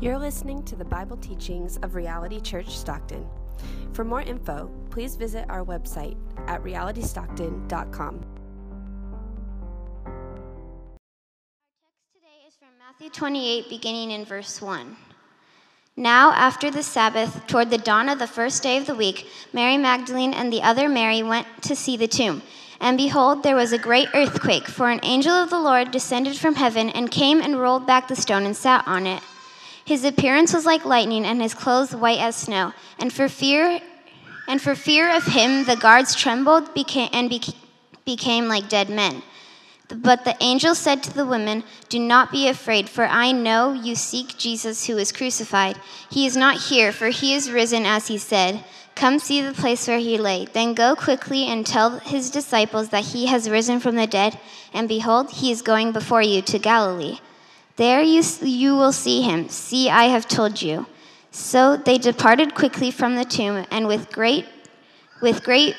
You're listening to the Bible teachings of Reality Church Stockton. For more info, please visit our website at realitystockton.com. Our text today is from Matthew 28, beginning in verse 1. Now, after the Sabbath, toward the dawn of the first day of the week, Mary Magdalene and the other Mary went to see the tomb. And behold, there was a great earthquake, for an angel of the Lord descended from heaven and came and rolled back the stone and sat on it. His appearance was like lightning, and his clothes white as snow. And for fear, and for fear of him, the guards trembled became, and beca- became like dead men. But the angel said to the women, Do not be afraid, for I know you seek Jesus who was crucified. He is not here, for he is risen as he said. Come see the place where he lay. Then go quickly and tell his disciples that he has risen from the dead, and behold, he is going before you to Galilee. There you, you will see him. See, I have told you. So they departed quickly from the tomb, and with great, with great,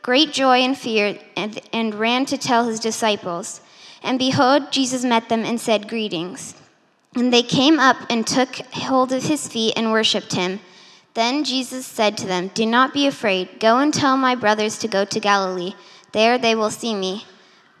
great joy and fear, and, and ran to tell his disciples. And behold, Jesus met them and said, Greetings. And they came up and took hold of his feet and worshipped him. Then Jesus said to them, Do not be afraid. Go and tell my brothers to go to Galilee. There they will see me.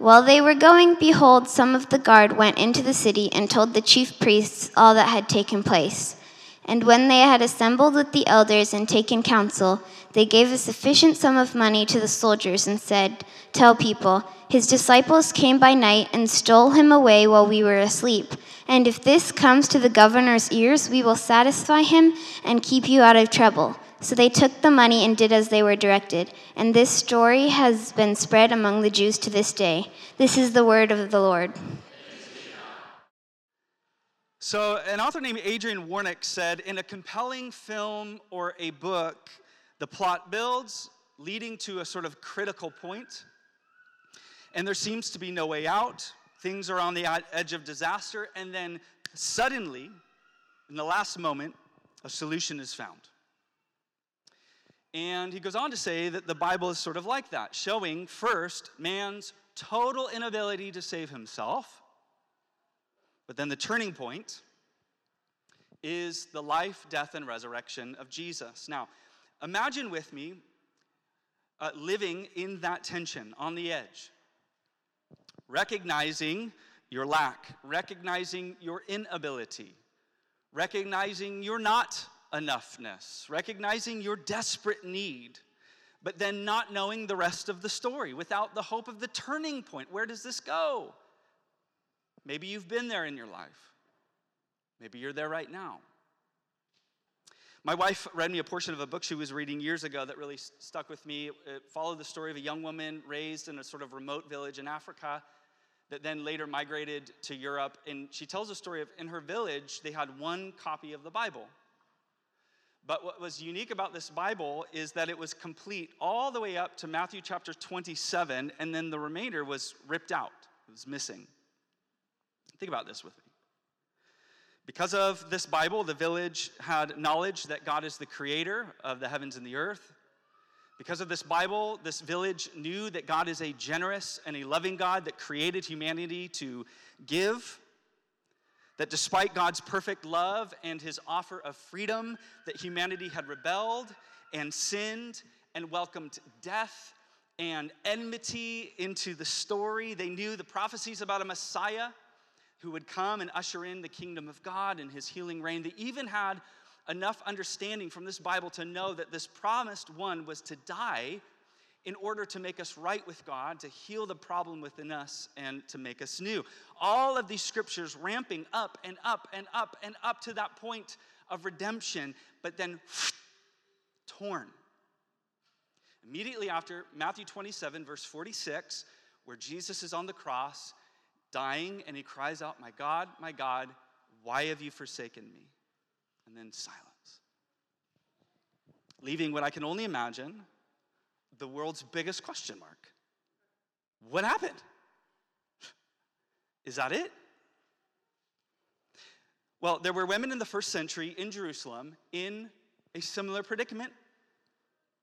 While they were going, behold, some of the guard went into the city and told the chief priests all that had taken place. And when they had assembled with the elders and taken counsel, they gave a sufficient sum of money to the soldiers and said, Tell people, his disciples came by night and stole him away while we were asleep. And if this comes to the governor's ears, we will satisfy him and keep you out of trouble. So they took the money and did as they were directed. And this story has been spread among the Jews to this day. This is the word of the Lord. So, an author named Adrian Warnock said In a compelling film or a book, the plot builds, leading to a sort of critical point, and there seems to be no way out. Things are on the edge of disaster, and then suddenly, in the last moment, a solution is found. And he goes on to say that the Bible is sort of like that, showing first man's total inability to save himself, but then the turning point is the life, death, and resurrection of Jesus. Now, imagine with me uh, living in that tension on the edge, recognizing your lack, recognizing your inability, recognizing you're not enoughness, recognizing your desperate need, but then not knowing the rest of the story without the hope of the turning point. Where does this go? Maybe you've been there in your life. Maybe you're there right now. My wife read me a portion of a book she was reading years ago that really stuck with me. It followed the story of a young woman raised in a sort of remote village in Africa that then later migrated to Europe. And she tells a story of in her village, they had one copy of the Bible. But what was unique about this Bible is that it was complete all the way up to Matthew chapter 27, and then the remainder was ripped out, it was missing. Think about this with me. Because of this Bible, the village had knowledge that God is the creator of the heavens and the earth. Because of this Bible, this village knew that God is a generous and a loving God that created humanity to give. That despite God's perfect love and his offer of freedom, that humanity had rebelled and sinned and welcomed death and enmity into the story. They knew the prophecies about a Messiah who would come and usher in the kingdom of God and his healing reign. They even had enough understanding from this Bible to know that this promised one was to die in order to make us right with God, to heal the problem within us, and to make us new. All of these scriptures ramping up and up and up and up to that point of redemption, but then torn. Immediately after Matthew 27, verse 46, where Jesus is on the cross, dying, and he cries out, My God, my God, why have you forsaken me? And then silence. Leaving what I can only imagine the world's biggest question mark What happened? Is that it? Well, there were women in the first century in Jerusalem in a similar predicament.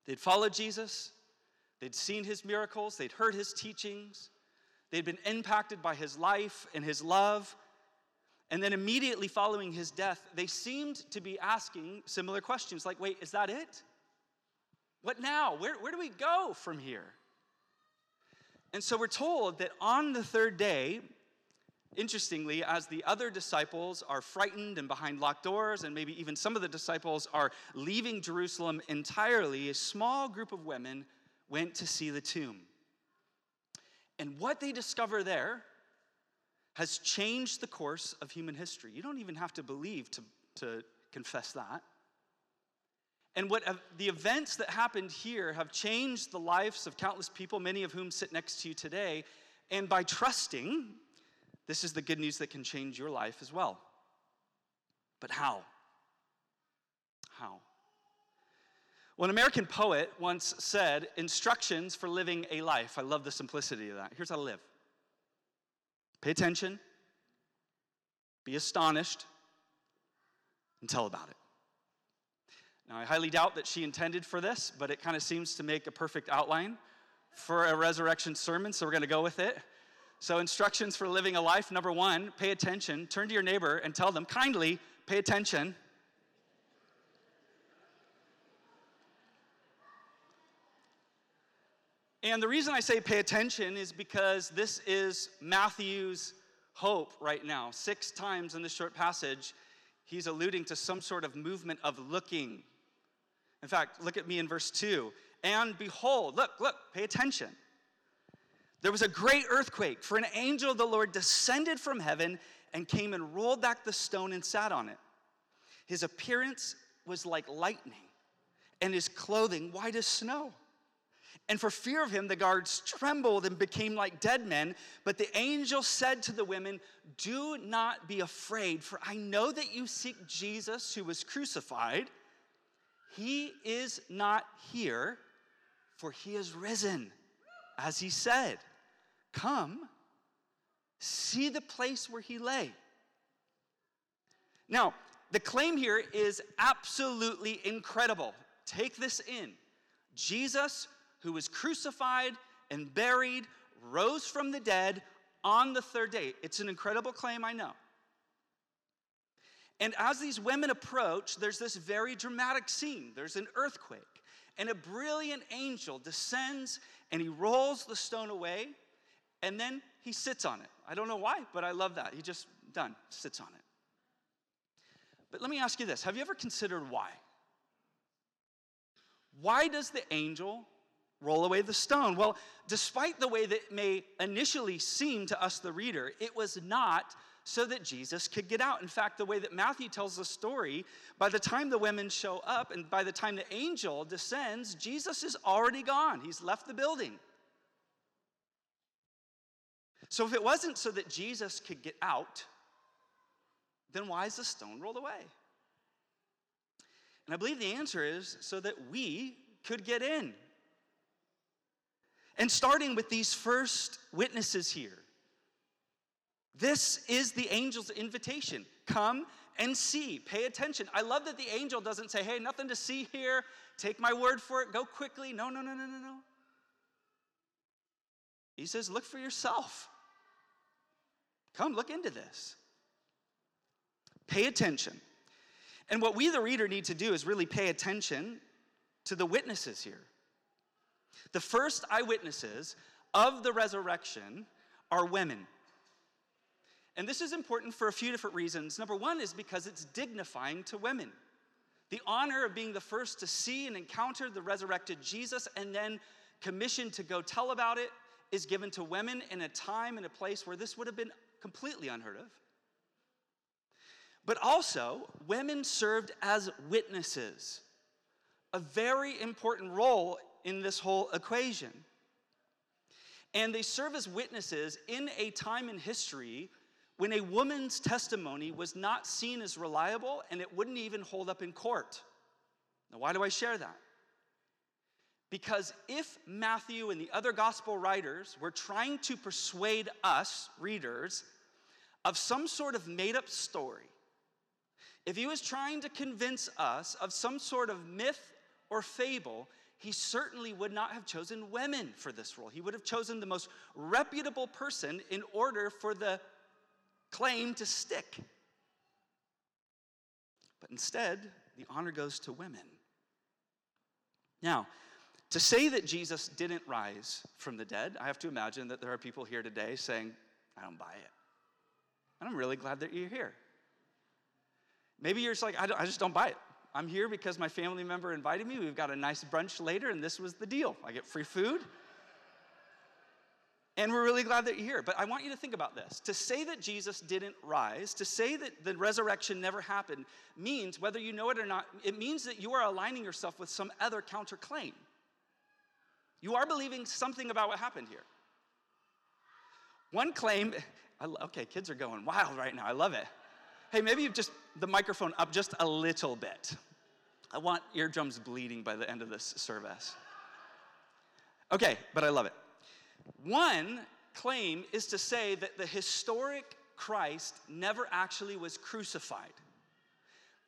They'd followed Jesus, they'd seen his miracles, they'd heard his teachings, they'd been impacted by his life and his love. And then immediately following his death, they seemed to be asking similar questions like, wait, is that it? What now? Where, where do we go from here? And so we're told that on the third day, interestingly, as the other disciples are frightened and behind locked doors, and maybe even some of the disciples are leaving Jerusalem entirely, a small group of women went to see the tomb. And what they discover there has changed the course of human history. You don't even have to believe to, to confess that. And what the events that happened here have changed the lives of countless people, many of whom sit next to you today. And by trusting, this is the good news that can change your life as well. But how? How? Well, an American poet once said, Instructions for living a life. I love the simplicity of that. Here's how to live Pay attention, be astonished, and tell about it. Now, I highly doubt that she intended for this, but it kind of seems to make a perfect outline for a resurrection sermon, so we're going to go with it. So, instructions for living a life number one, pay attention. Turn to your neighbor and tell them kindly, pay attention. And the reason I say pay attention is because this is Matthew's hope right now. Six times in this short passage, he's alluding to some sort of movement of looking. In fact, look at me in verse 2. And behold, look, look, pay attention. There was a great earthquake, for an angel of the Lord descended from heaven and came and rolled back the stone and sat on it. His appearance was like lightning, and his clothing white as snow. And for fear of him, the guards trembled and became like dead men. But the angel said to the women, Do not be afraid, for I know that you seek Jesus who was crucified. He is not here, for he is risen, as he said. Come, see the place where he lay. Now, the claim here is absolutely incredible. Take this in. Jesus who was crucified and buried, rose from the dead on the third day. It's an incredible claim, I know. And as these women approach, there's this very dramatic scene. There's an earthquake, and a brilliant angel descends and he rolls the stone away, and then he sits on it. I don't know why, but I love that. He just, done, sits on it. But let me ask you this Have you ever considered why? Why does the angel roll away the stone. Well, despite the way that may initially seem to us, the reader, it was not so that Jesus could get out. In fact, the way that Matthew tells the story, by the time the women show up and by the time the angel descends, Jesus is already gone. He's left the building. So if it wasn't so that Jesus could get out, then why is the stone rolled away? And I believe the answer is so that we could get in. And starting with these first witnesses here, this is the angel's invitation. Come and see. Pay attention. I love that the angel doesn't say, hey, nothing to see here. Take my word for it. Go quickly. No, no, no, no, no, no. He says, look for yourself. Come, look into this. Pay attention. And what we, the reader, need to do is really pay attention to the witnesses here. The first eyewitnesses of the resurrection are women. And this is important for a few different reasons. Number one is because it's dignifying to women. The honor of being the first to see and encounter the resurrected Jesus and then commissioned to go tell about it is given to women in a time and a place where this would have been completely unheard of. But also, women served as witnesses, a very important role in this whole equation. And they serve as witnesses in a time in history when a woman's testimony was not seen as reliable and it wouldn't even hold up in court. Now, why do I share that? Because if Matthew and the other gospel writers were trying to persuade us, readers, of some sort of made up story, if he was trying to convince us of some sort of myth or fable, he certainly would not have chosen women for this role. He would have chosen the most reputable person in order for the claim to stick. But instead, the honor goes to women. Now, to say that Jesus didn't rise from the dead, I have to imagine that there are people here today saying, I don't buy it. And I'm really glad that you're here. Maybe you're just like, I, I just don't buy it. I'm here because my family member invited me. We've got a nice brunch later, and this was the deal. I get free food. And we're really glad that you're here. But I want you to think about this. To say that Jesus didn't rise, to say that the resurrection never happened, means, whether you know it or not, it means that you are aligning yourself with some other counterclaim. You are believing something about what happened here. One claim, okay, kids are going wild right now. I love it. Hey, maybe you just the microphone up just a little bit. I want eardrums bleeding by the end of this service. Okay, but I love it. One claim is to say that the historic Christ never actually was crucified.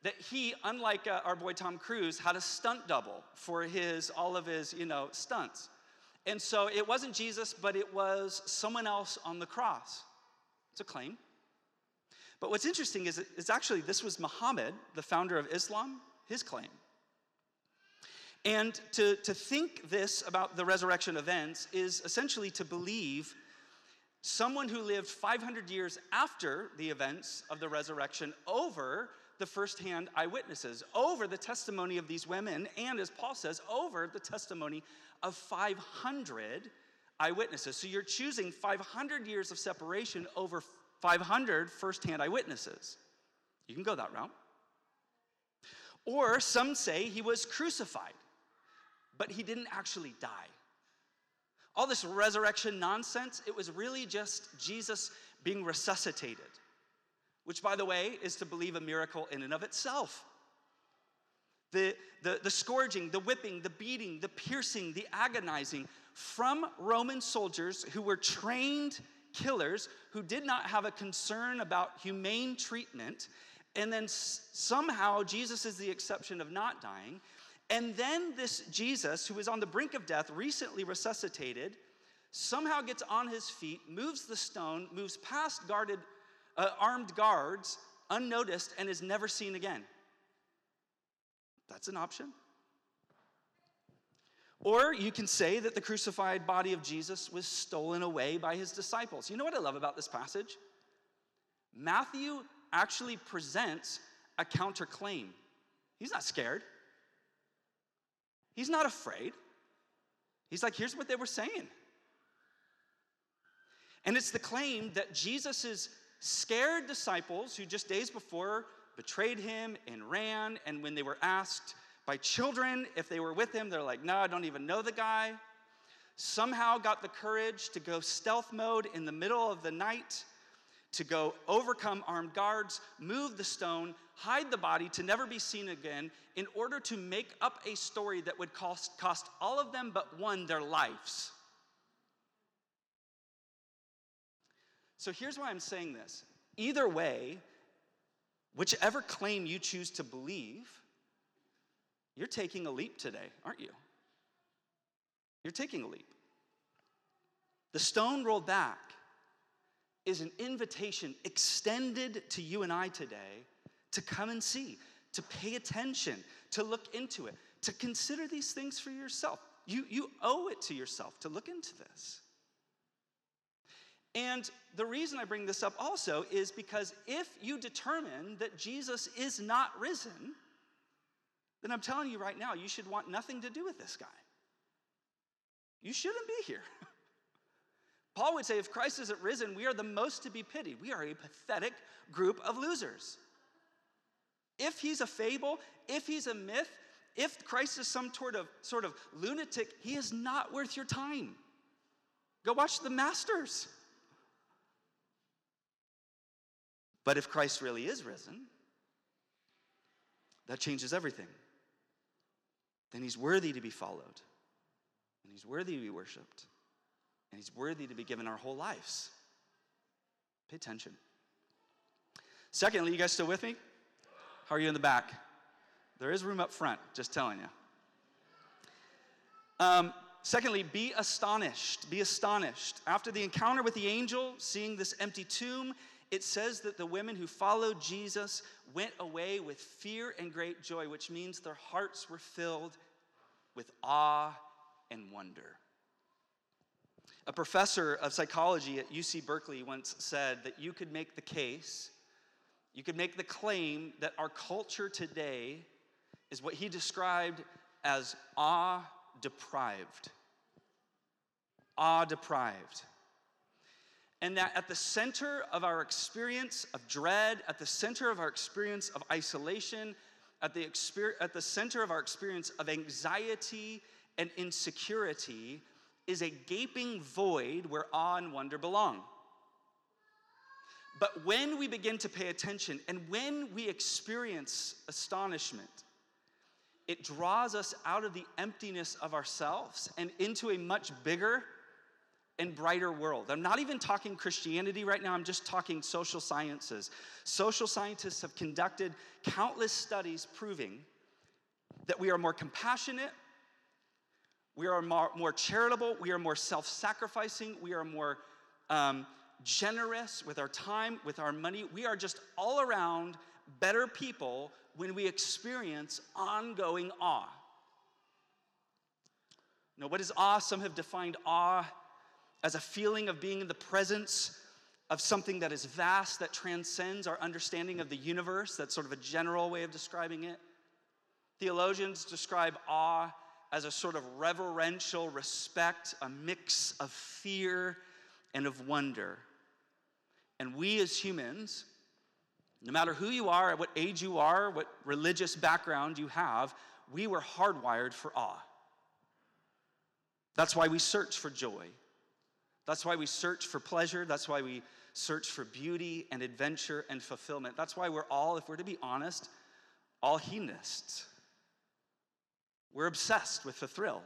That he, unlike uh, our boy Tom Cruise, had a stunt double for his all of his, you know, stunts. And so it wasn't Jesus, but it was someone else on the cross. It's a claim. But what's interesting is it's actually this was Muhammad, the founder of Islam, his claim. And to, to think this about the resurrection events is essentially to believe someone who lived 500 years after the events of the resurrection over the firsthand eyewitnesses, over the testimony of these women, and as Paul says, over the testimony of 500 eyewitnesses. So you're choosing 500 years of separation over 500 firsthand eyewitnesses. You can go that route. Or some say he was crucified but he didn't actually die. All this resurrection nonsense, it was really just Jesus being resuscitated, which, by the way, is to believe a miracle in and of itself. The, the, the scourging, the whipping, the beating, the piercing, the agonizing from Roman soldiers who were trained killers who did not have a concern about humane treatment. And then somehow Jesus is the exception of not dying. And then this Jesus, who is on the brink of death, recently resuscitated, somehow gets on his feet, moves the stone, moves past guarded, uh, armed guards, unnoticed, and is never seen again. That's an option. Or you can say that the crucified body of Jesus was stolen away by his disciples. You know what I love about this passage? Matthew actually presents a counterclaim. He's not scared. He's not afraid. He's like, here's what they were saying. And it's the claim that Jesus' scared disciples, who just days before betrayed him and ran, and when they were asked by children if they were with him, they're like, no, I don't even know the guy, somehow got the courage to go stealth mode in the middle of the night to go overcome armed guards, move the stone, hide the body to never be seen again, in order to make up a story that would cost, cost all of them but one their lives. So here's why I'm saying this. Either way, whichever claim you choose to believe, you're taking a leap today, aren't you? You're taking a leap. The stone rolled back is an invitation extended to you and I today to come and see, to pay attention, to look into it, to consider these things for yourself. You, you owe it to yourself to look into this. And the reason I bring this up also is because if you determine that Jesus is not risen, then I'm telling you right now, you should want nothing to do with this guy. You shouldn't be here. Paul would say, if Christ isn't risen, we are the most to be pitied. We are a pathetic group of losers. If he's a fable, if he's a myth, if Christ is some sort of, sort of lunatic, he is not worth your time. Go watch the Masters. But if Christ really is risen, that changes everything. Then he's worthy to be followed, and he's worthy to be worshiped. And He's worthy to be given our whole lives. Pay attention. Secondly, you guys still with me? How are you in the back? There is room up front, just telling you. Um, secondly, be astonished. Be astonished. After the encounter with the angel, seeing this empty tomb, it says that the women who followed Jesus went away with fear and great joy, which means their hearts were filled with awe and wonder. A professor of psychology at UC Berkeley once said that you could make the case, you could make the claim that our culture today is what he described as awe deprived. Awe deprived. And that at the center of our experience of dread, at the center of our experience of isolation, at the, exper- at the center of our experience of anxiety and insecurity is a gaping void where awe and wonder belong. But when we begin to pay attention and when we experience astonishment, it draws us out of the emptiness of ourselves and into a much bigger and brighter world. I'm not even talking Christianity right now, I'm just talking social sciences. Social scientists have conducted countless studies proving that we are more compassionate, we are more, more charitable, we are more self sacrificing, we are more um, generous with our time, with our money. We are just all around better people when we experience ongoing awe. Now, what is awe? Some have defined awe as a feeling of being in the presence of something that is vast, that transcends our understanding of the universe. That's sort of a general way of describing it. Theologians describe awe as a sort of reverential respect, a mix of fear and of wonder. And we as humans, no matter who you are, at what age you are, what religious background you have, we were hardwired for awe. That's why we search for joy. That's why we search for pleasure. That's why we search for beauty and adventure and fulfillment. That's why we're all, if we're to be honest, all hedonists. We're obsessed with the thrill.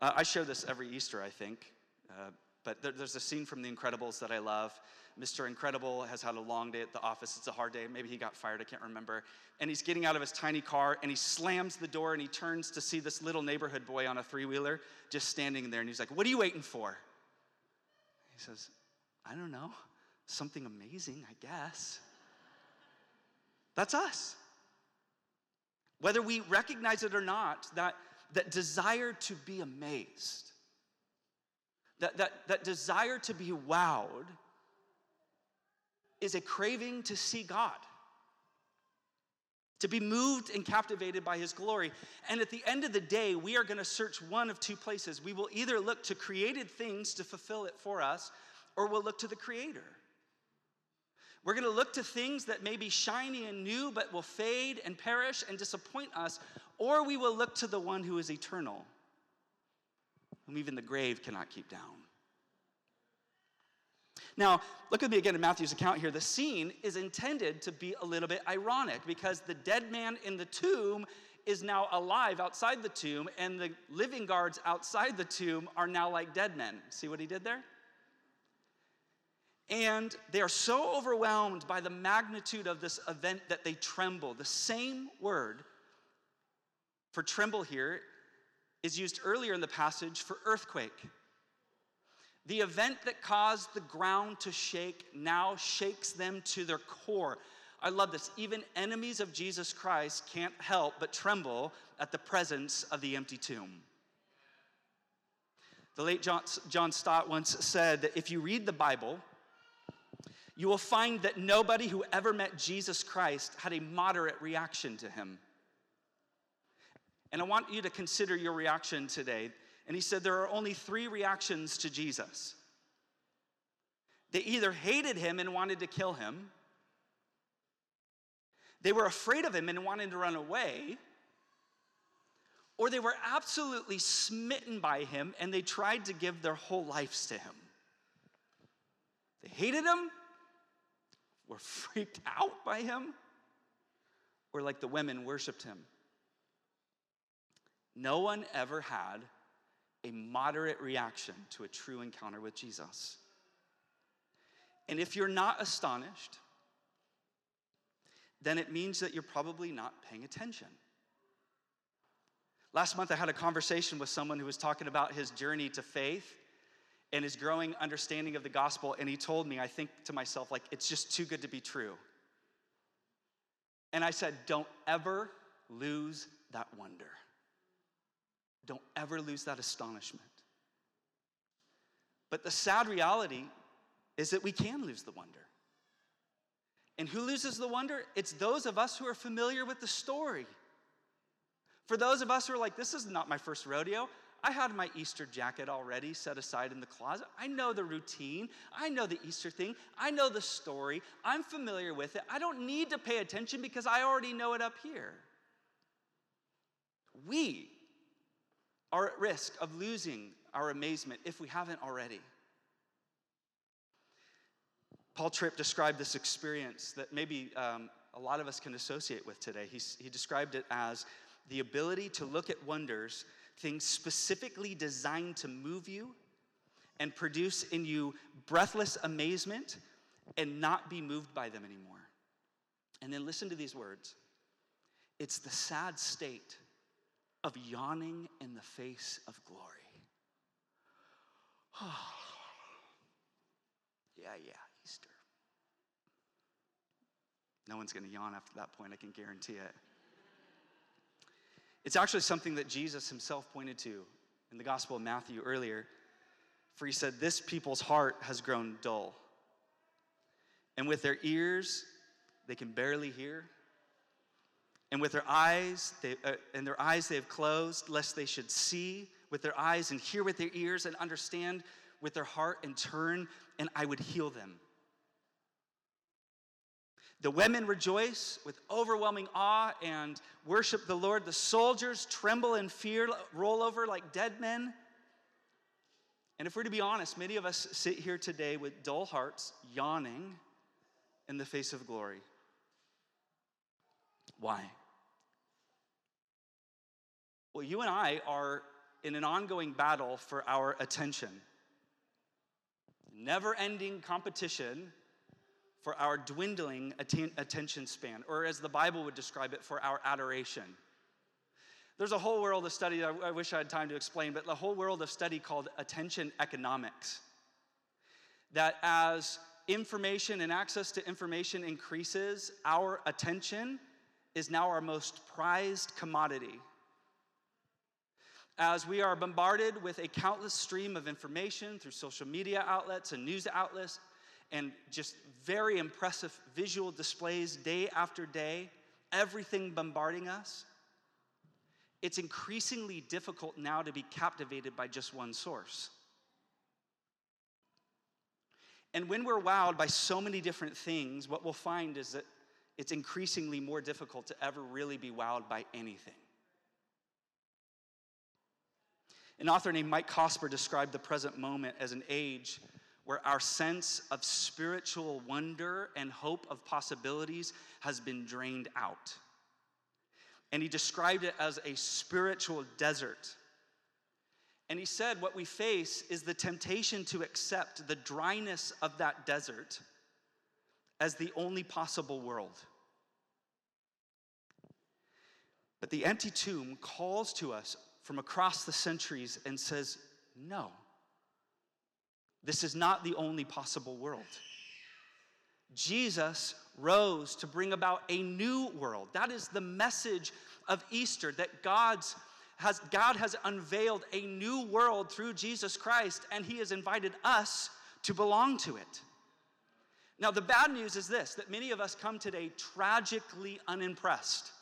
Uh, I share this every Easter, I think, uh, but there, there's a scene from The Incredibles that I love. Mr. Incredible has had a long day at the office. It's a hard day. Maybe he got fired, I can't remember. And he's getting out of his tiny car and he slams the door and he turns to see this little neighborhood boy on a three wheeler just standing there. And he's like, What are you waiting for? He says, I don't know. Something amazing, I guess. That's us. Whether we recognize it or not, that, that desire to be amazed, that, that, that desire to be wowed, is a craving to see God, to be moved and captivated by His glory. And at the end of the day, we are going to search one of two places. We will either look to created things to fulfill it for us, or we'll look to the Creator. We're going to look to things that may be shiny and new, but will fade and perish and disappoint us, or we will look to the one who is eternal, whom even the grave cannot keep down. Now, look at me again in Matthew's account here. The scene is intended to be a little bit ironic because the dead man in the tomb is now alive outside the tomb, and the living guards outside the tomb are now like dead men. See what he did there? And they are so overwhelmed by the magnitude of this event that they tremble. The same word for tremble here is used earlier in the passage for earthquake. The event that caused the ground to shake now shakes them to their core. I love this. Even enemies of Jesus Christ can't help but tremble at the presence of the empty tomb. The late John, Stott once said that if you read the Bible, you will find that nobody who ever met Jesus Christ had a moderate reaction to him. And I want you to consider your reaction today. And he said there are only three reactions to Jesus they either hated him and wanted to kill him, they were afraid of him and wanted to run away, or they were absolutely smitten by him and they tried to give their whole lives to him. They hated him, were freaked out by him, or like the women worshiped him. No one ever had a moderate reaction to a true encounter with Jesus. And if you're not astonished, then it means that you're probably not paying attention. Last month, I had a conversation with someone who was talking about his journey to faith and his growing understanding of the gospel. And he told me, I think to myself, like, it's just too good to be true. And I said, don't ever lose that wonder. Don't ever lose that astonishment. But the sad reality is that we can lose the wonder. And who loses the wonder? It's those of us who are familiar with the story. For those of us who are like, this is not my first rodeo, I had my Easter jacket already set aside in the closet. I know the routine. I know the Easter thing. I know the story. I'm familiar with it. I don't need to pay attention because I already know it up here. We are at risk of losing our amazement if we haven't already. Paul Tripp described this experience that maybe um, a lot of us can associate with today. He described it as the ability to look at wonders, things specifically designed to move you and produce in you breathless amazement and not be moved by them anymore. And then listen to these words it's the sad state of yawning in the face of glory. yeah, yeah, Easter. No one's going to yawn after that point, I can guarantee it. It's actually something that Jesus himself pointed to in the Gospel of Matthew earlier, for he said, This people's heart has grown dull. And with their ears, they can barely hear. And with their eyes, they, uh, and their eyes they have closed, lest they should see with their eyes and hear with their ears and understand with their heart and turn, and I would heal them. The women rejoice with overwhelming awe and worship the Lord. The soldiers tremble in fear, roll over like dead men. And if we're to be honest, many of us sit here today with dull hearts, yawning in the face of glory. Why? Well, you and I are in an ongoing battle for our attention. Never ending competition for our dwindling atten- attention span, or as the Bible would describe it, for our adoration. There's a whole world of study, I, I wish I had time to explain, but the whole world of study called attention economics. That as information and access to information increases, our attention is now our most prized commodity. As we are bombarded with a countless stream of information through social media outlets and news outlets, and just very impressive visual displays day after day, everything bombarding us, it's increasingly difficult now to be captivated by just one source. And when we're wowed by so many different things, what we'll find is that it's increasingly more difficult to ever really be wowed by anything. An author named Mike Cosper described the present moment as an age where our sense of spiritual wonder and hope of possibilities has been drained out. And he described it as a spiritual desert. And he said, What we face is the temptation to accept the dryness of that desert as the only possible world. But the empty tomb calls to us from across the centuries and says, No. This is not the only possible world. Jesus rose to bring about a new world. That is the message of Easter that God's has, God has unveiled a new world through Jesus Christ, and He has invited us to belong to it. Now, the bad news is this that many of us come today tragically unimpressed.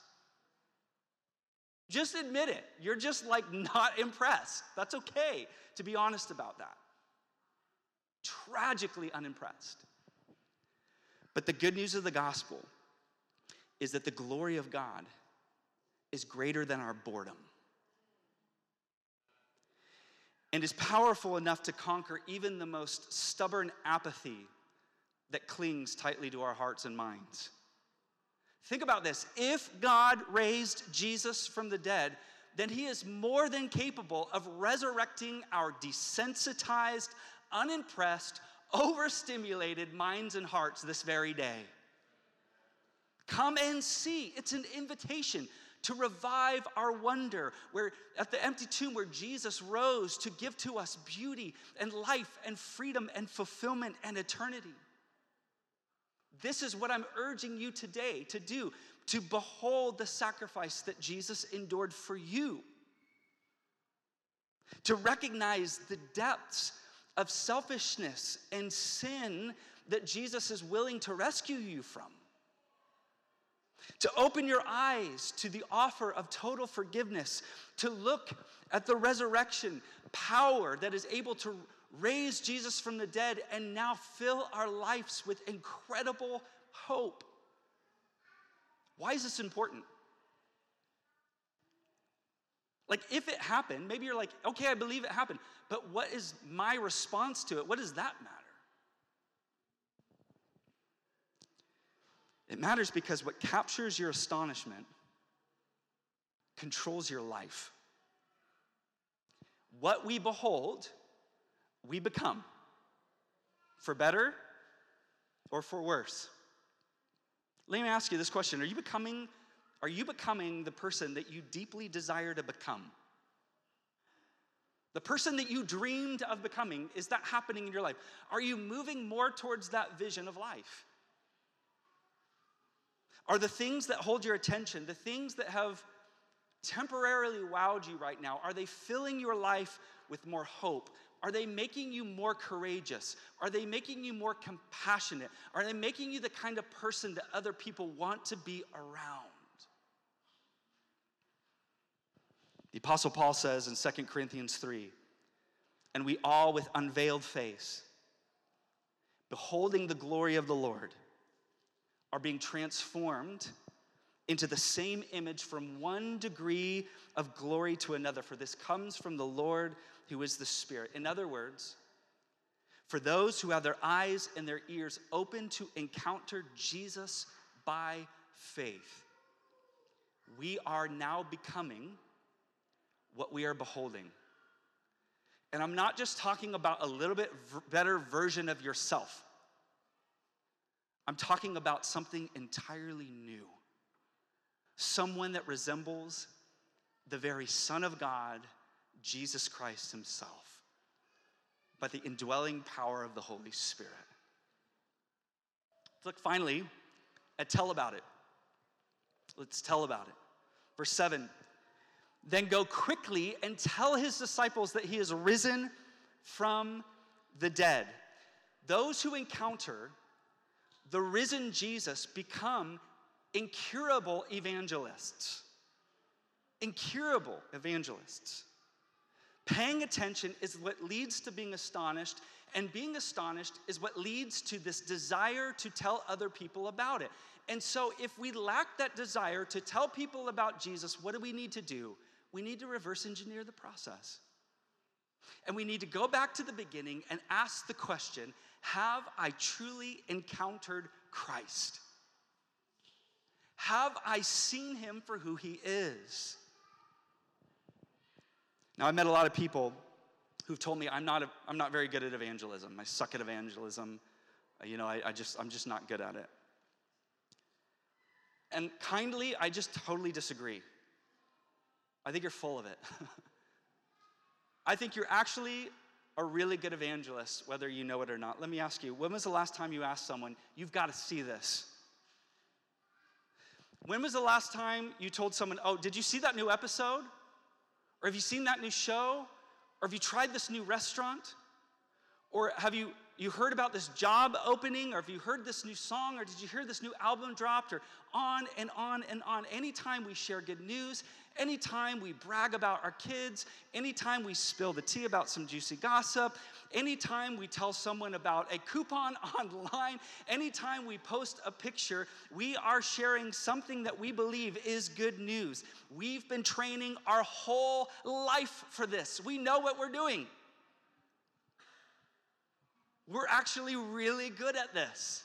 Just admit it. You're just like not impressed. That's okay to be honest about that tragically unimpressed. But the good news of the gospel is that the glory of God is greater than our boredom and is powerful enough to conquer even the most stubborn apathy that clings tightly to our hearts and minds. Think about this if God raised Jesus from the dead, then he is more than capable of resurrecting our desensitized, unimpressed, overstimulated minds and hearts this very day. Come and see. It's an invitation to revive our wonder, where at the empty tomb where Jesus rose to give to us beauty and life and freedom and fulfillment and eternity. This is what I'm urging you today to do to behold the sacrifice that Jesus endured for you, to recognize the depths of selfishness and sin that Jesus is willing to rescue you from. To open your eyes to the offer of total forgiveness, to look at the resurrection power that is able to raise Jesus from the dead and now fill our lives with incredible hope. Why is this important? Like, if it happened, maybe you're like, okay, I believe it happened, but what is my response to it? What does that matter? It matters because what captures your astonishment controls your life. What we behold, we become, for better or for worse. Let me ask you this question Are you becoming, are you becoming the person that you deeply desire to become? The person that you dreamed of becoming, is that happening in your life? Are you moving more towards that vision of life? Are the things that hold your attention, the things that have temporarily wowed you right now, are they filling your life with more hope? Are they making you more courageous? Are they making you more compassionate? Are they making you the kind of person that other people want to be around? The Apostle Paul says in 2 Corinthians 3 and we all with unveiled face, beholding the glory of the Lord, are being transformed into the same image from one degree of glory to another, for this comes from the Lord who is the Spirit. In other words, for those who have their eyes and their ears open to encounter Jesus by faith, we are now becoming what we are beholding. And I'm not just talking about a little bit better version of yourself. I'm talking about something entirely new. Someone that resembles the very Son of God, Jesus Christ Himself, by the indwelling power of the Holy Spirit. Look finally at tell about it. Let's tell about it. Verse 7 Then go quickly and tell his disciples that he is risen from the dead. Those who encounter the risen Jesus become incurable evangelists. Incurable evangelists. Paying attention is what leads to being astonished, and being astonished is what leads to this desire to tell other people about it. And so, if we lack that desire to tell people about Jesus, what do we need to do? We need to reverse engineer the process. And we need to go back to the beginning and ask the question have I truly encountered Christ? Have I seen him for who he is? Now, I've met a lot of people who've told me I'm not, a, I'm not very good at evangelism. I suck at evangelism. Uh, you know, I, I just, I'm just not good at it. And kindly, I just totally disagree. I think you're full of it. I think you're actually a really good evangelist, whether you know it or not. Let me ask you when was the last time you asked someone, You've got to see this? When was the last time you told someone, Oh, did you see that new episode? Or have you seen that new show? Or have you tried this new restaurant? Or have you, you heard about this job opening? Or have you heard this new song? Or did you hear this new album dropped? Or on and on and on. Anytime we share good news, Anytime we brag about our kids, anytime we spill the tea about some juicy gossip, anytime we tell someone about a coupon online, anytime we post a picture, we are sharing something that we believe is good news. We've been training our whole life for this. We know what we're doing. We're actually really good at this.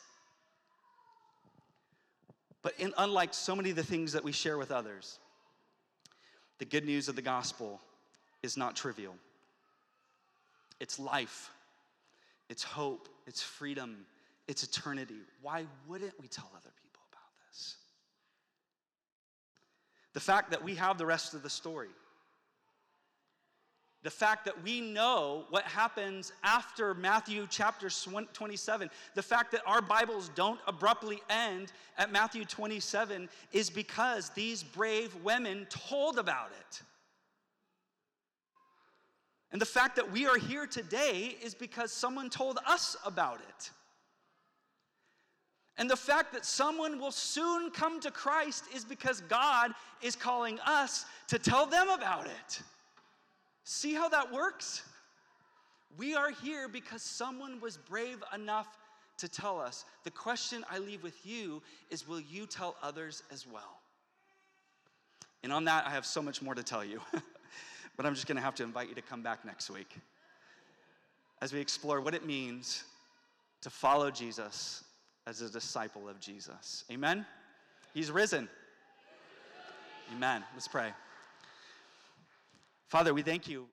But in, unlike so many of the things that we share with others, the good news of the gospel is not trivial. It's life, it's hope, it's freedom, it's eternity. Why wouldn't we tell other people about this? The fact that we have the rest of the story. The fact that we know what happens after Matthew chapter 27, the fact that our Bibles don't abruptly end at Matthew 27 is because these brave women told about it. And the fact that we are here today is because someone told us about it. And the fact that someone will soon come to Christ is because God is calling us to tell them about it. See how that works? We are here because someone was brave enough to tell us. The question I leave with you is will you tell others as well? And on that, I have so much more to tell you. but I'm just going to have to invite you to come back next week as we explore what it means to follow Jesus as a disciple of Jesus. Amen? He's risen. Amen. Let's pray. Father, we thank you.